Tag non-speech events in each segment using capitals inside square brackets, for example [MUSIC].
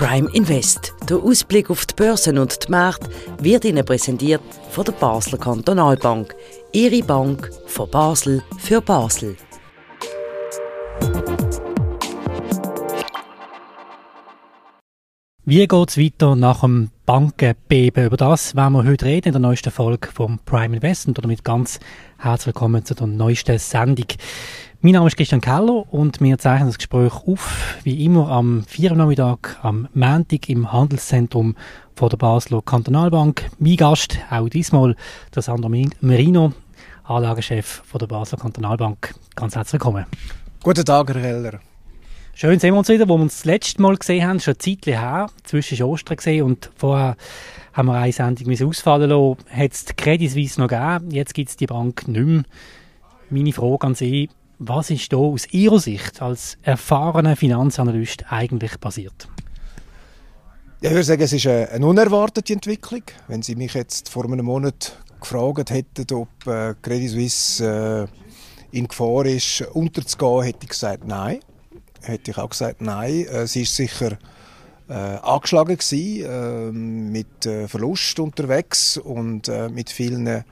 Prime Invest. Der Ausblick auf die Börsen und die Märkte wird Ihnen präsentiert von der Basler Kantonalbank. Ihre Bank von Basel für Basel. Wie geht es weiter nach dem Bankenbeben? Über das werden wir heute reden in der neuesten Folge vom Prime Investment. Und damit ganz herzlich willkommen zu der neuesten Sendung. Mein Name ist Christian Keller und wir zeichnen das Gespräch auf, wie immer am 4. Nachmittag am Montag im Handelszentrum von der Basler Kantonalbank. Mein Gast, auch diesmal, der Sandro Merino, Anlagechef von der Basler Kantonalbank. Ganz herzlich willkommen. Guten Tag, Herr Heller. Schön sehen wir uns wieder, wo wir uns das letzte Mal gesehen haben, schon ein Zeitchen her, zwischen Ostern gesehen und vorher haben wir eine Sendung ausfallen lassen. Hat es die Credit Suisse noch gegeben, jetzt gibt es die Bank nicht mehr. Meine Frage an Sie, was ist da aus Ihrer Sicht als erfahrener Finanzanalyst eigentlich passiert? Ja, ich würde sagen, es ist eine unerwartete Entwicklung. Wenn Sie mich jetzt vor einem Monat gefragt hätten, ob äh, Credit Suisse äh, in Gefahr ist, unterzugehen, hätte ich gesagt, nein hätte ich auch gesagt, nein. Äh, sie ist sicher äh, angeschlagen gewesen, äh, mit äh, Verlust unterwegs und äh, mit vielen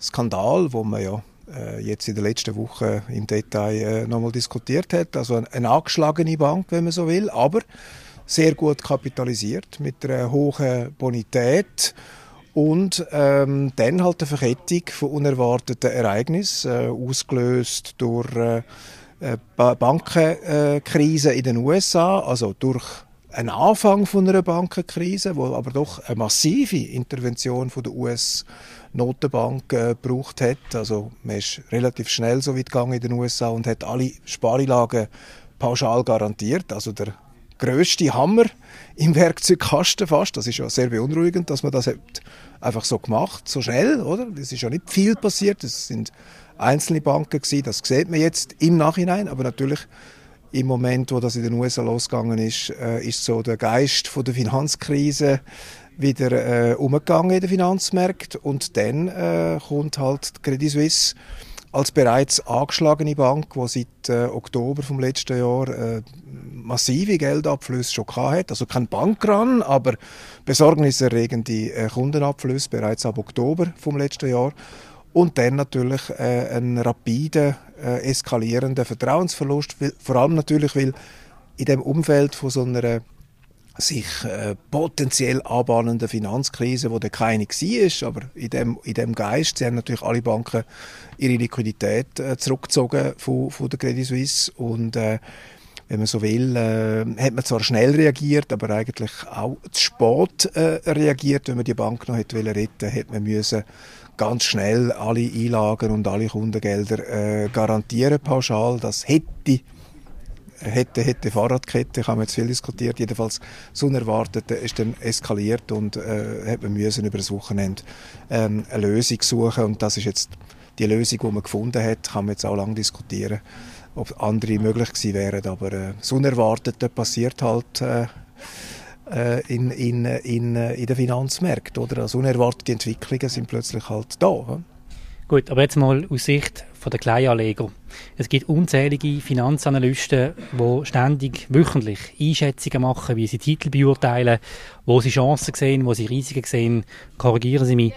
Skandalen, wo man ja äh, jetzt in der letzten Woche im Detail nochmal diskutiert hat. Also eine, eine angeschlagene Bank, wenn man so will, aber sehr gut kapitalisiert mit einer hohen Bonität und ähm, dann halt eine Verkettung von unerwarteten Ereignissen, äh, ausgelöst durch äh, Bankenkrise in den USA, also durch einen Anfang von einer Bankenkrise, wo aber doch eine massive Intervention von der US Notenbank äh, gebraucht hat. Also man ist relativ schnell so weit gegangen in den USA und hat alle Spareinlagen pauschal garantiert. Also der größte Hammer im Werkzeugkasten fast. Das ist ja sehr beunruhigend, dass man das einfach so gemacht, so schnell, oder? Das ist ja nicht viel passiert. Es sind einzelne Banken gewesen. Das sieht man jetzt im Nachhinein, aber natürlich im Moment, wo das in den USA losgegangen ist, äh, ist so der Geist von der Finanzkrise wieder äh, umgegangen in den Finanzmärkten. Und dann äh, kommt halt Credit Suisse als bereits angeschlagene Bank, die seit äh, Oktober vom letzten Jahr äh, massive Geldabflüsse schon hat, also kein Bankrun, aber besorgniserregende äh, Kundenabflüsse bereits ab Oktober vom letzten Jahr und dann natürlich äh, einen rapiden, äh, eskalierenden Vertrauensverlust, vor allem natürlich, weil in dem Umfeld von so einer sich äh, potenziell anbahnenden Finanzkrise, wo der keine war, aber in dem, in dem Geist, sie haben natürlich alle Banken ihre Liquidität äh, zurückgezogen von, von der Credit Suisse. Und äh, wenn man so will, äh, hat man zwar schnell reagiert, aber eigentlich auch zu spät äh, reagiert, wenn man die Bank noch hätte retten, hätte man müssen ganz schnell alle Einlagen und alle Kundengelder äh, garantieren pauschal. Das hätte hätte, hätte Fahrradkette, kann man jetzt viel diskutiert, jedenfalls so unerwartet ist dann eskaliert und äh, hat man müssen über das Wochenende ähm, eine Lösung suchen. Und das ist jetzt die Lösung, die man gefunden hat, kann man jetzt auch lange diskutieren, ob andere möglich gewesen wären, aber äh, das Unerwartete passiert halt äh, in, in, in, äh, in den Finanzmärkten. Oder? Also unerwartete Entwicklungen sind plötzlich halt da. Hm? Gut, aber jetzt mal aus Sicht von der Kleinanleger. Es gibt unzählige Finanzanalysten, die ständig wöchentlich Einschätzungen machen, wie sie Titel beurteilen, wo sie Chancen sehen, wo sie Risiken sehen. Korrigieren Sie mich,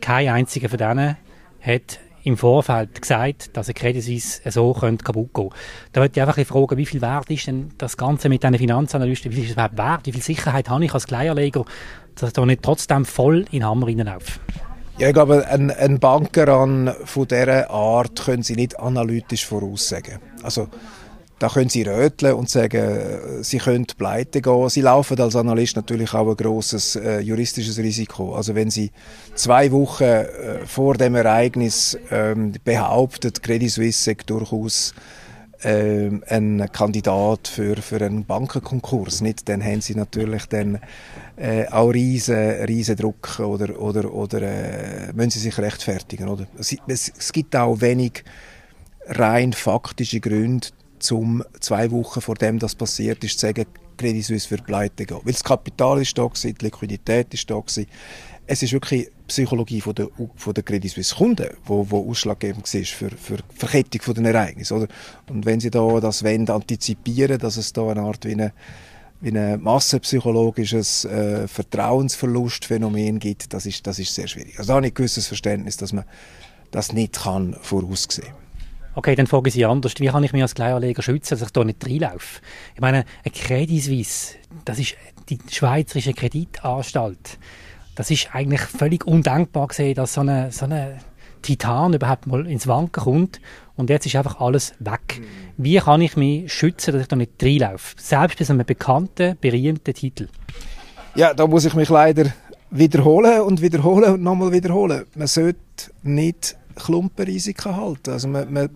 kein einziger von denen hat im Vorfeld gesagt, dass ein Credit Suisse so könnte kaputt gehen Da würde ich einfach fragen, wie viel wert ist denn das Ganze mit diesen Finanzanalysten? Wie viel ist es überhaupt wert? Wie viel Sicherheit habe ich als Kleinanleger, dass ich da nicht trotzdem voll in den Hammer reinlaufe? Ja, ich glaube, ein, ein Banker an von dieser Art können Sie nicht analytisch voraussagen. Also, da können Sie röteln und sagen, Sie können pleite gehen. Sie laufen als Analyst natürlich auch ein grosses äh, juristisches Risiko. Also wenn Sie zwei Wochen äh, vor dem Ereignis ähm, behauptet, Credit Suisse sei durchaus äh, ein Kandidat für, für einen Bankenkonkurs, nicht, dann haben Sie natürlich dann äh, auch riesen, riesen Druck oder, oder, oder äh, müssen Sie sich rechtfertigen. Oder? Es, es gibt auch wenig rein faktische Gründe, um zwei Wochen vor dem das passiert ist, zu sagen, Credit Suisse wird pleite gehen. Weil das Kapital ist da die Liquidität ist da. Es ist wirklich die Psychologie von der, von der Credit Suisse Kunden, wo, wo ausschlaggebend war für, für die Verkettung von den Ereignissen. Oder? Und wenn sie da das wollen, antizipieren, dass es da eine Art wie eine wie ein massenpsychologisches äh, Vertrauensverlustphänomen gibt, das ist, das ist sehr schwierig. Also da habe ich ein gewisses Verständnis, dass man das nicht kann voraussehen Okay, dann frage ich Sie anders. Wie kann ich mich als Kleinanleger schützen, dass ich da nicht reinlaufe? Ich meine, eine Credit Suisse, das ist die Schweizerische Kreditanstalt. Das ist eigentlich völlig undenkbar gesehen, dass so eine, so eine Titan überhaupt mal ins Wanken kommt und jetzt ist einfach alles weg. Mhm. Wie kann ich mich schützen, dass ich da nicht reinlaufe? Selbst bei so einem bekannten, berühmten Titel. Ja, da muss ich mich leider wiederholen und wiederholen und nochmal wiederholen. Man sollte nicht Klumpenrisiken halten. Also man, man,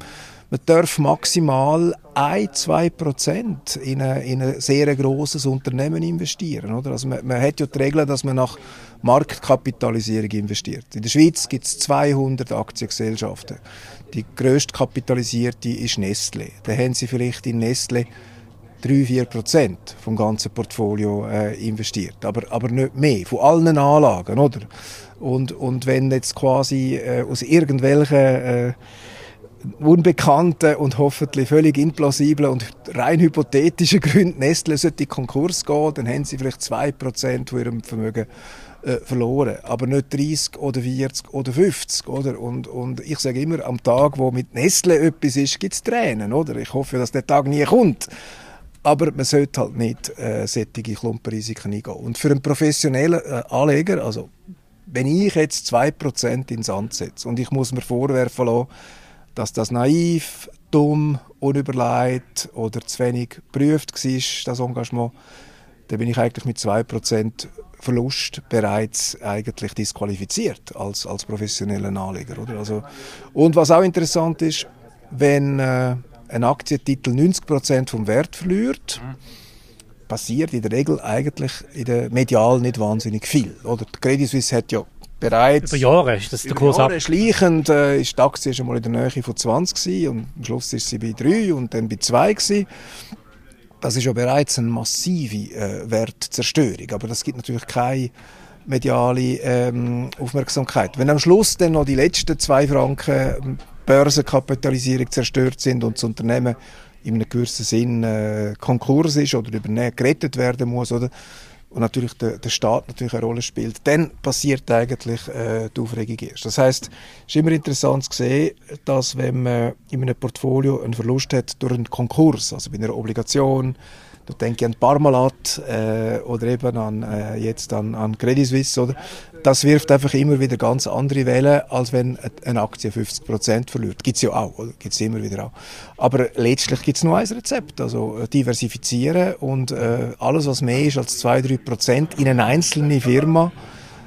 man darf maximal 1-2 Prozent in, in ein sehr grosses Unternehmen investieren. Oder? Also man, man hat ja die Regel, dass man nach Marktkapitalisierung investiert. In der Schweiz gibt es 200 Aktiengesellschaften. Die grösst kapitalisierte ist Nestle. Da haben sie vielleicht in Nestle 3-4 Prozent vom ganzen Portfolio äh, investiert. Aber, aber nicht mehr, von allen Anlagen, oder? Und, und wenn jetzt quasi äh, aus irgendwelchen äh, unbekannten und hoffentlich völlig implausiblen und rein hypothetischen Gründen Nestle sollte in Konkurs gehen, dann haben sie vielleicht 2% von ihrem Vermögen äh, verloren. Aber nicht 30 oder 40 oder 50. Oder? Und, und ich sage immer, am Tag, wo mit Nestle etwas ist, gibt es Tränen. Oder? Ich hoffe, dass der Tag nie kommt. Aber man sollte halt nicht äh, solche Klumpenrisiken eingehen. Und für einen professionellen äh, Anleger, also wenn ich jetzt 2% ins Sand setze und ich muss mir vorwerfen lassen, dass das naiv, dumm, unüberlegt oder zu wenig geprüft war, das Engagement, dann bin ich eigentlich mit 2% Verlust bereits eigentlich disqualifiziert als, als professioneller Anleger. Oder? Also, und was auch interessant ist, wenn äh, ein Aktientitel 90% vom Wert verliert, passiert in der Regel eigentlich in der Medial nicht wahnsinnig viel. Oder? Die Credit Suisse hat ja bereits... Über Jahre ist das der Kurs Jahre ab. schleichend äh, ist die Aktie schon mal in der Nähe von 20 gewesen, und am Schluss ist sie bei 3 und dann bei 2 gewesen. Das ist ja bereits eine massive äh, Wertzerstörung, aber das gibt natürlich keine mediale ähm, Aufmerksamkeit. Wenn am Schluss dann noch die letzten zwei Franken ähm, Börsenkapitalisierung zerstört sind und das Unternehmen in einem gewissen Sinn äh, Konkurs ist oder übernehmen, gerettet werden muss, oder? und natürlich der, der Staat natürlich eine Rolle spielt, dann passiert eigentlich äh, die Aufregung erst. Das heißt, es ist immer interessant zu sehen, dass wenn man in einem Portfolio einen Verlust hat durch einen Konkurs, also bei einer Obligation, da denke ich an Parmalat äh, oder eben an, äh, jetzt an, an Credit Suisse, oder? das wirft einfach immer wieder ganz andere Wellen, als wenn eine Aktie 50% verliert. Gibt es ja auch, gibt es immer wieder auch. Aber letztlich gibt es nur ein Rezept, also äh, diversifizieren und äh, alles, was mehr ist als 2-3% in eine einzelne Firma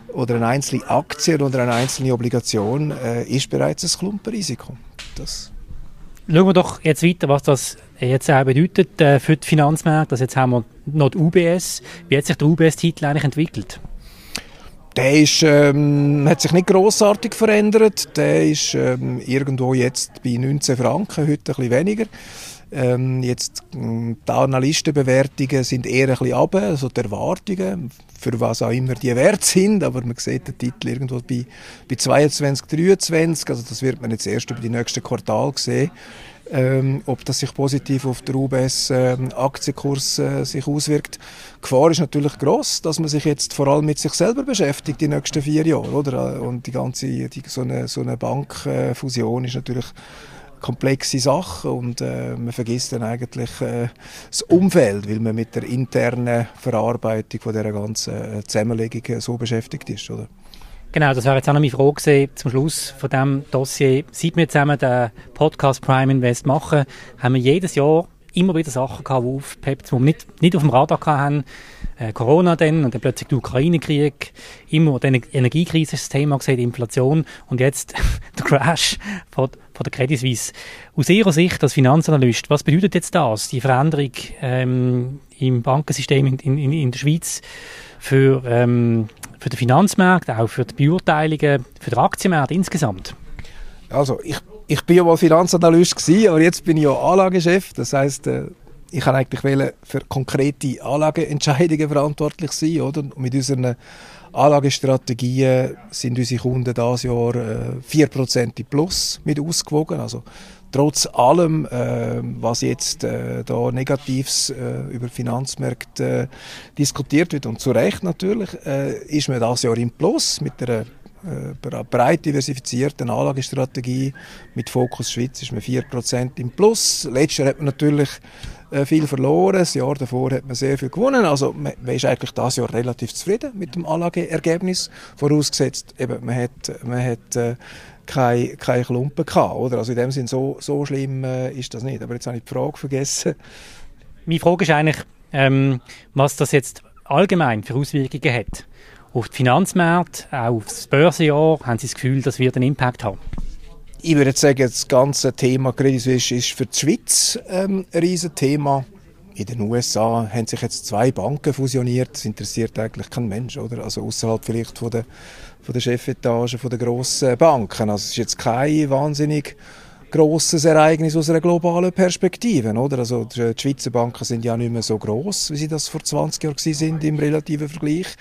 oder eine einzelne Aktie oder eine einzelne Obligation, äh, ist bereits ein Klumpenrisiko. Das Schauen wir doch jetzt weiter, was das jetzt auch bedeutet äh, für die Finanzmärkte. Also jetzt haben wir noch die UBS. Wie hat sich der UBS-Titel eigentlich entwickelt? Der ist, ähm, hat sich nicht grossartig verändert. Der ist ähm, irgendwo jetzt bei 19 Franken, heute ein bisschen weniger. Ähm, jetzt, die Analystenbewertungen sind eher ein bisschen runter, also die Erwartungen, für was auch immer die wert sind, aber man sieht den Titel irgendwo bei, bei 22, 23, also das wird man jetzt erst über die nächsten Quartal sehen ähm, ob das sich positiv auf den UBS äh, Aktienkurs äh, sich auswirkt. Die Gefahr ist natürlich groß, dass man sich jetzt vor allem mit sich selber beschäftigt die nächsten vier Jahre, oder? Und die ganze die, so eine so eine Bankfusion ist natürlich komplexe Sache und äh, man vergisst dann eigentlich äh, das Umfeld, weil man mit der internen Verarbeitung von der ganzen äh, Zusammenlegung äh, so beschäftigt ist, oder? Genau, das wäre jetzt auch noch meine Frage zum Schluss von diesem Dossier. Seit wir zusammen den Podcast Prime Invest machen, haben wir jedes Jahr immer wieder Sachen gehabt, die aufgepeppt, die wir nicht, nicht auf dem Radar hatten. Äh, Corona dann und dann plötzlich der Ukraine-Krieg. Immer die Energiekrise ist das Thema gesehen, die Inflation und jetzt [LAUGHS] der Crash von, von der Credit Suisse. Aus Ihrer Sicht als Finanzanalyst, was bedeutet jetzt das, die Veränderung ähm, im Bankensystem in, in, in der Schweiz für ähm, für den Finanzmarkt, auch für die Beurteilungen, für den Aktienmarkt insgesamt? Also ich, ich bin ja mal Finanzanalyst gewesen, aber jetzt bin ich ja Anlagechef. Das heißt, äh, ich kann eigentlich für konkrete Anlageentscheidungen verantwortlich sein, oder? Und mit unseren Anlagestrategien sind unsere Kunden dieses Jahr äh, 4% plus mit ausgewogen. Also trotz allem, äh, was jetzt äh, da Negatives äh, über Finanzmärkte äh, diskutiert wird und zu Recht natürlich, äh, ist man das Jahr im Plus mit äh, breit diversifizierten Anlagestrategie mit Fokus Schweiz ist man 4% im Plus. Letztes Jahr hat man natürlich äh, viel verloren, das Jahr davor hat man sehr viel gewonnen. Also man, ist eigentlich das Jahr relativ zufrieden mit dem Anlageergebnis, vorausgesetzt eben, man hat, man hat äh, keine, keine Klumpen gehabt. Oder? Also in dem Sinne, so, so schlimm äh, ist das nicht. Aber jetzt habe ich die Frage vergessen. Meine Frage ist eigentlich, ähm, was das jetzt allgemein für Auswirkungen hat. Auf die Finanzmärkte, auch auf das Börsenjahr, haben Sie das Gefühl, das wird einen Impact haben? Ich würde sagen, das ganze Thema Credit Suisse ist für die Schweiz ähm, ein Riesenthema. In den USA haben sich jetzt zwei Banken fusioniert. Das interessiert eigentlich kein Mensch, oder? Also außerhalb vielleicht von der von der Chefetage von der grossen Banken. Also es ist jetzt kein wahnsinnig grosses Ereignis aus einer globalen Perspektive, oder? Also die Schweizer Banken sind ja nicht mehr so groß, wie sie das vor 20 Jahren sind im relativen Vergleich.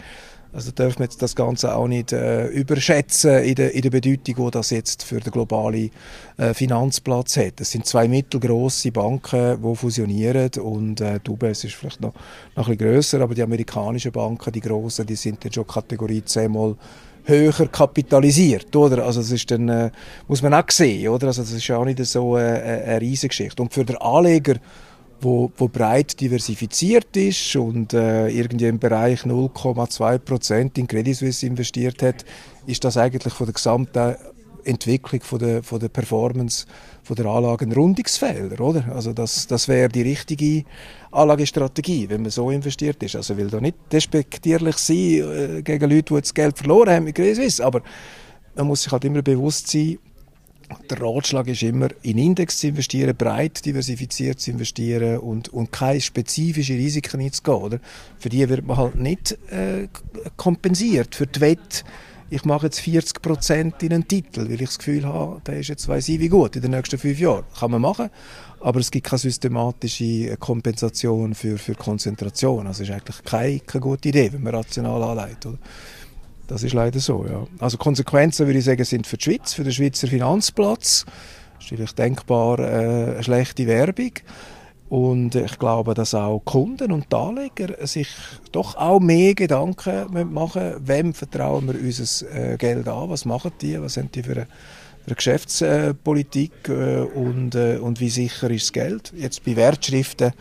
Also dürfen wir jetzt das Ganze auch nicht äh, überschätzen in der, in der Bedeutung, die das jetzt für den globalen äh, Finanzplatz hat. Es sind zwei mittelgroße Banken, die fusionieren und äh, die UBS ist vielleicht noch, noch ein grösser, aber die amerikanischen Banken, die grossen, die sind dann schon Kategorie 10 mal höher kapitalisiert, oder? Also das ist dann, äh, muss man auch sehen, oder? Also das ist auch nicht so äh, eine, eine Riesengeschichte. Und für den Anleger, wo, wo breit diversifiziert ist und äh, irgendwie im Bereich 0,2 Prozent in Credit Suisse investiert hat, ist das eigentlich von der gesamten Entwicklung von der, von der Performance von der Anlagen Rundungsfelder, oder? Also das, das wäre die richtige Anlagestrategie, wenn man so investiert ist. Also will da nicht despektierlich sein äh, gegen Leute, die das Geld verloren haben mit Credit Suisse, aber man muss sich halt immer bewusst sein, der Ratschlag ist immer, in Index zu investieren, breit diversifiziert zu investieren und, und keine spezifischen Risiken einzugehen. Oder? Für die wird man halt nicht äh, kompensiert. Für die Wette ich mache jetzt 40 Prozent in einen Titel, weil ich das Gefühl habe, der ist jetzt weiß ich wie gut in den nächsten fünf Jahren. Kann man machen, aber es gibt keine systematische Kompensation für, für Konzentration. Also ist eigentlich keine, keine gute Idee, wenn man rational anlegt. Oder? Das ist leider so, ja. Also Konsequenzen, würde ich sagen, sind für die Schweiz, für den Schweizer Finanzplatz. Das ist vielleicht denkbar äh, eine schlechte Werbung. Und ich glaube, dass auch Kunden und Anleger sich doch auch mehr Gedanken machen, wem vertrauen wir unser äh, Geld an, was machen die, was haben die für eine, für eine Geschäftspolitik äh, und, äh, und wie sicher ist das Geld. Jetzt bei Wertschriften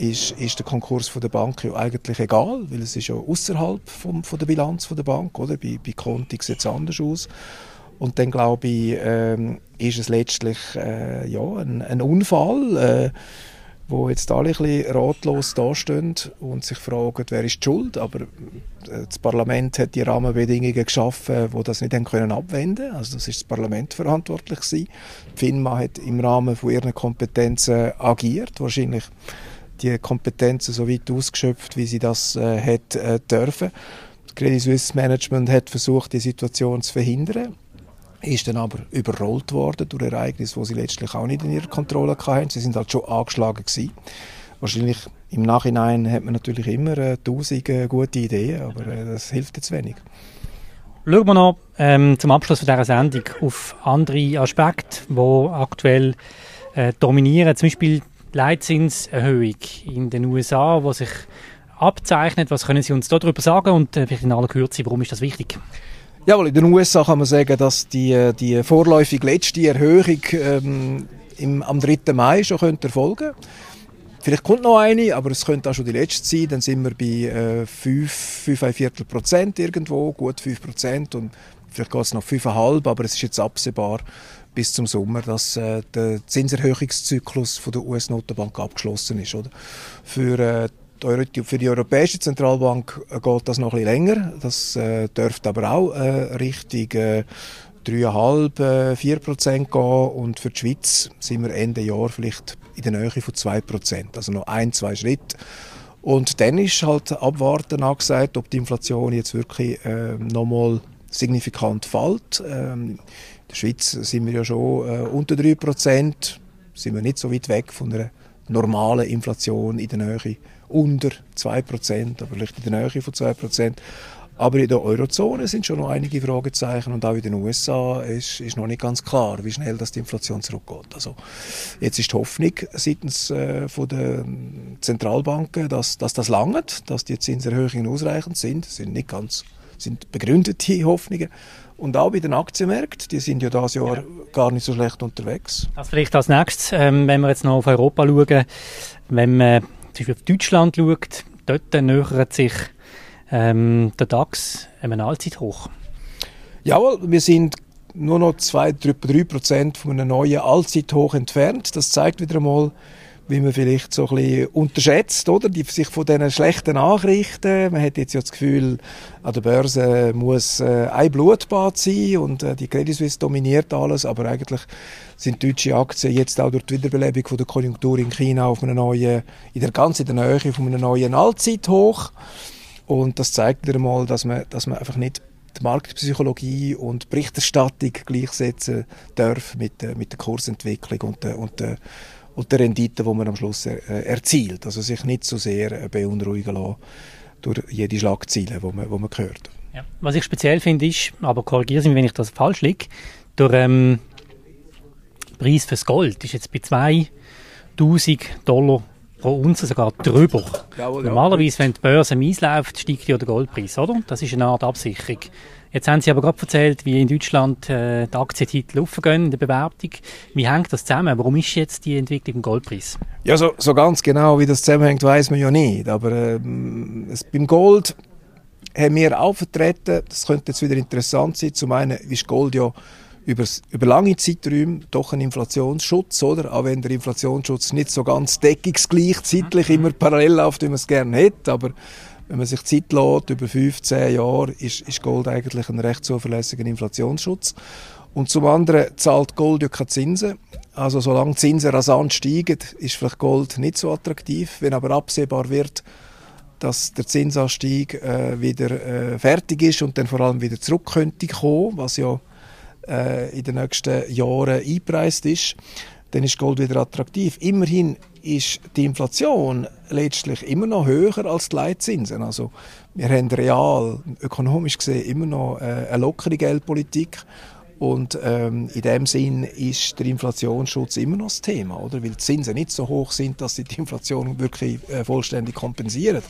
ist, ist der Konkurs von der Bank ja eigentlich egal, weil es ist ja außerhalb von der Bilanz von der Bank, oder? Bei, bei Konti sieht es anders aus. Und dann glaube ich, ähm, ist es letztlich äh, ja, ein, ein Unfall. Äh, wo jetzt alle ein bisschen ratlos dastehen und sich fragen, wer ist die schuld. Aber äh, das Parlament hat die Rahmenbedingungen geschaffen, wo das nicht haben können abwenden. Also das ist das Parlament verantwortlich gewesen. Die FINMA hat im Rahmen von ihren Kompetenzen agiert, wahrscheinlich die Kompetenzen so weit ausgeschöpft, wie sie das äh, hat äh, dürfen. Das Credit Suisse Management hat versucht, die Situation zu verhindern ist dann aber überrollt worden durch Ereignisse, die sie letztlich auch nicht in ihrer Kontrolle hatten. Sie sind halt schon angeschlagen gewesen. Wahrscheinlich im Nachhinein hat man natürlich immer äh, tausend äh, gute Ideen, aber äh, das hilft jetzt wenig. Schauen wir noch ähm, zum Abschluss dieser Sendung auf andere Aspekte, die aktuell äh, dominieren. Zum Beispiel Leitzinserhöhung in den USA, die sich abzeichnet. Was können Sie uns darüber sagen und äh, vielleicht in aller Kürze, warum ist das wichtig? Jawohl, in den USA kann man sagen, dass die, die vorläufig letzte Erhöhung ähm, im, am 3. Mai schon könnte erfolgen Vielleicht kommt noch eine, aber es könnte auch schon die letzte sein. Dann sind wir bei äh, 5, 5,25 Prozent irgendwo, gut 5 Prozent und vielleicht geht es noch 5,5, aber es ist jetzt absehbar bis zum Sommer, dass äh, der Zinserhöhungszyklus von der US-Notenbank abgeschlossen ist. Oder? Für äh, für die Europäische Zentralbank äh, geht das noch ein bisschen länger. Das äh, dürfte aber auch äh, Richtung äh, 3,5, 4 äh, Prozent gehen. Und für die Schweiz sind wir Ende Jahr vielleicht in der Nähe von 2 Prozent. Also noch ein, zwei Schritte. Und dann ist halt abwarten angesagt, ob die Inflation jetzt wirklich äh, nochmal signifikant fällt. Ähm, der Schweiz sind wir ja schon äh, unter 3 Prozent. Sind wir nicht so weit weg von einer normalen Inflation in der Nähe unter 2%, aber vielleicht in der Nähe von 2%. Aber in der Eurozone sind schon noch einige Fragezeichen und auch in den USA ist, ist noch nicht ganz klar, wie schnell das die Inflation zurückgeht. Also jetzt ist die Hoffnung seitens äh, von der Zentralbanken, dass, dass das langt, dass die Zinserhöhungen ausreichend sind, das sind nicht ganz sind begründete Hoffnungen. Und auch bei den Aktienmärkten, die sind ja dieses Jahr ja. gar nicht so schlecht unterwegs. Also vielleicht als nächstes, ähm, wenn wir jetzt noch auf Europa schauen, wenn man zum Beispiel auf Deutschland schaut, dort nähert sich ähm, der DAX einem Allzeithoch. Jawohl, wir sind nur noch 2-3 Prozent von einem neuen Allzeithoch entfernt. Das zeigt wieder einmal, wie man vielleicht so ein bisschen unterschätzt, oder? Die, sich von diesen schlechten Nachrichten. Man hat jetzt ja das Gefühl, an der Börse muss äh, ein Blutbad sein und äh, die Credit Suisse dominiert alles, aber eigentlich sind deutsche Aktien jetzt auch durch die Wiederbelebung von der Konjunktur in China auf einer neuen, in der ganzen in der Nähe von einem neuen Allzeithoch. Und das zeigt wieder mal, dass man, dass man einfach nicht die Marktpsychologie und Berichterstattung gleichsetzen darf mit, äh, mit der Kursentwicklung und der, und der, und der Rendite, die man am Schluss er, äh, erzielt. Also sich nicht so sehr äh, beunruhigen lassen durch jede Schlagzeile, die man, wo man hört. Ja. Was ich speziell finde ist, aber korrigiere mich, wenn ich das falsch liege, der ähm, Preis fürs Gold ist jetzt bei 2000 Dollar pro Unze sogar drüber. Jawohl, Normalerweise, wenn die Börse mies läuft, steigt ja der Goldpreis, oder? Das ist eine Art Absicherung. Jetzt haben Sie aber gerade erzählt, wie in Deutschland äh, die Aktientitel aufgehen in der Bewertung. Wie hängt das zusammen? Warum ist jetzt die Entwicklung im Goldpreis? Ja, so, so ganz genau, wie das zusammenhängt, weiß man ja nicht. Aber äh, es, beim Gold haben wir auch vertreten, das könnte jetzt wieder interessant sein, zum einen ist Gold ja über, über lange Zeiträume doch ein Inflationsschutz, oder? Auch wenn der Inflationsschutz nicht so ganz deckungsgleich zeitlich mhm. immer parallel läuft, wie man es gerne hätte, aber wenn man sich Zeit lässt, über 15 Jahre, ist, ist Gold eigentlich ein recht zuverlässiger Inflationsschutz. Und zum anderen zahlt Gold ja keine Zinsen. Also solange Zinsen rasant steigen, ist vielleicht Gold nicht so attraktiv. Wenn aber absehbar wird, dass der Zinsanstieg äh, wieder äh, fertig ist und dann vor allem wieder zurück könnte kommen, was ja äh, in den nächsten Jahren einpreist ist, dann ist Gold wieder attraktiv. Immerhin ist die Inflation letztlich immer noch höher als die Leitzinsen. Also wir haben real, ökonomisch gesehen, immer noch äh, eine lockere Geldpolitik. Und ähm, in dem Sinn ist der Inflationsschutz immer noch das Thema, oder? Weil die Zinsen nicht so hoch sind, dass sie die Inflation wirklich äh, vollständig kompensieren.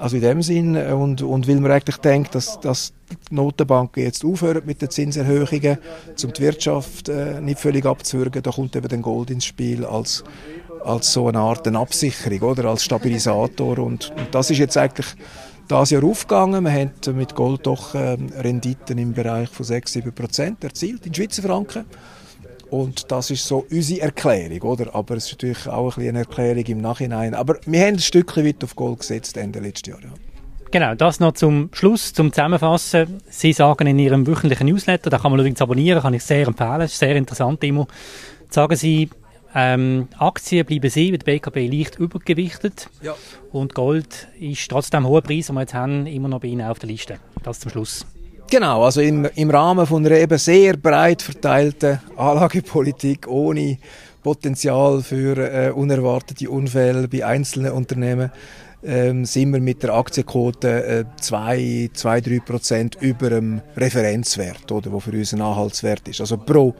Also in dem Sinn, äh, und, und weil man eigentlich denkt, dass, dass die Notenbanken jetzt aufhören mit den Zinserhöhungen, um die Wirtschaft äh, nicht völlig abzuwürgen, da kommt eben dann Gold ins Spiel als, als so eine Art eine Absicherung, oder? als Stabilisator. Und, und das ist jetzt eigentlich das Jahr aufgegangen. Man hat mit Gold doch äh, Renditen im Bereich von 6-7 Prozent erzielt in Schweizer Franken. Und das ist so unsere Erklärung, oder? Aber es ist natürlich auch ein eine Erklärung im Nachhinein. Aber wir haben ein Stückchen weit auf Gold gesetzt Ende letztes Jahr, ja. Genau, das noch zum Schluss, zum Zusammenfassen. Sie sagen in Ihrem wöchentlichen Newsletter, da kann man übrigens abonnieren, kann ich sehr empfehlen, ist sehr interessant immer, sagen Sie, ähm, Aktien bleiben sie, mit der BKB leicht übergewichtet. Ja. Und Gold ist trotzdem hoher Preis, den wir jetzt haben, immer noch bei Ihnen auf der Liste. Das zum Schluss. Genau, also im, im Rahmen von einer eben sehr breit verteilten Anlagepolitik ohne Potenzial für äh, unerwartete Unfälle bei einzelnen Unternehmen ähm, sind wir mit der Aktienquote 2, 3 Prozent über dem Referenzwert, oder, wo für uns ein Anhaltswert ist. Also pro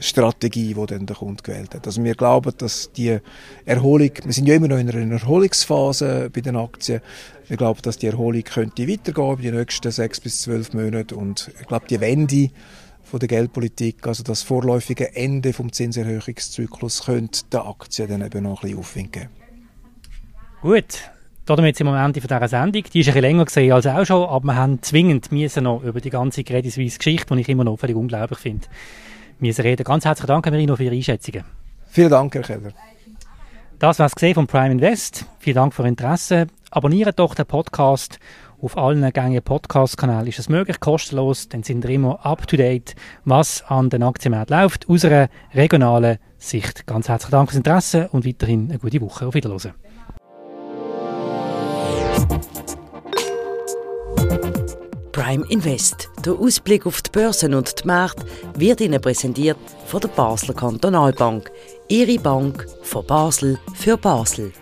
Strategie, die dann der Kunde gewählt hat. Also wir glauben, dass die Erholung, wir sind ja immer noch in einer Erholungsphase bei den Aktien, wir glauben, dass die Erholung könnte weitergehen über die nächsten sechs bis zwölf Monate und ich glaube, die Wende von der Geldpolitik, also das vorläufige Ende vom Zinserhöhungszyklus, könnte der Aktie dann eben noch ein bisschen Aufwind geben. Gut, damit sind wir am Ende dieser Sendung. Die ist ein bisschen länger gesehen als auch schon, aber wir haben zwingend müssen noch über die ganze Credit Suisse Geschichte, die ich immer noch völlig unglaublich finde, müssen reden. Ganz herzlichen Dank, Merino, für Ihre Einschätzungen. Vielen Dank, Herr Keller. Das war es von Prime Invest. Vielen Dank für Ihr Interesse. Abonniert doch den Podcast. Auf allen gängigen Podcast-Kanälen ist es möglich, kostenlos. Dann sind wir immer up to date, was an den Aktienmärkten läuft, aus einer regionalen Sicht. Ganz herzlichen Dank fürs Interesse und weiterhin eine gute Woche. Auf Wiedersehen. Prime Invest. Der Ausblick auf die Börsen und die Märkte wird Ihnen präsentiert von der Basler Kantonalbank. Ihre Bank von Basel für Basel.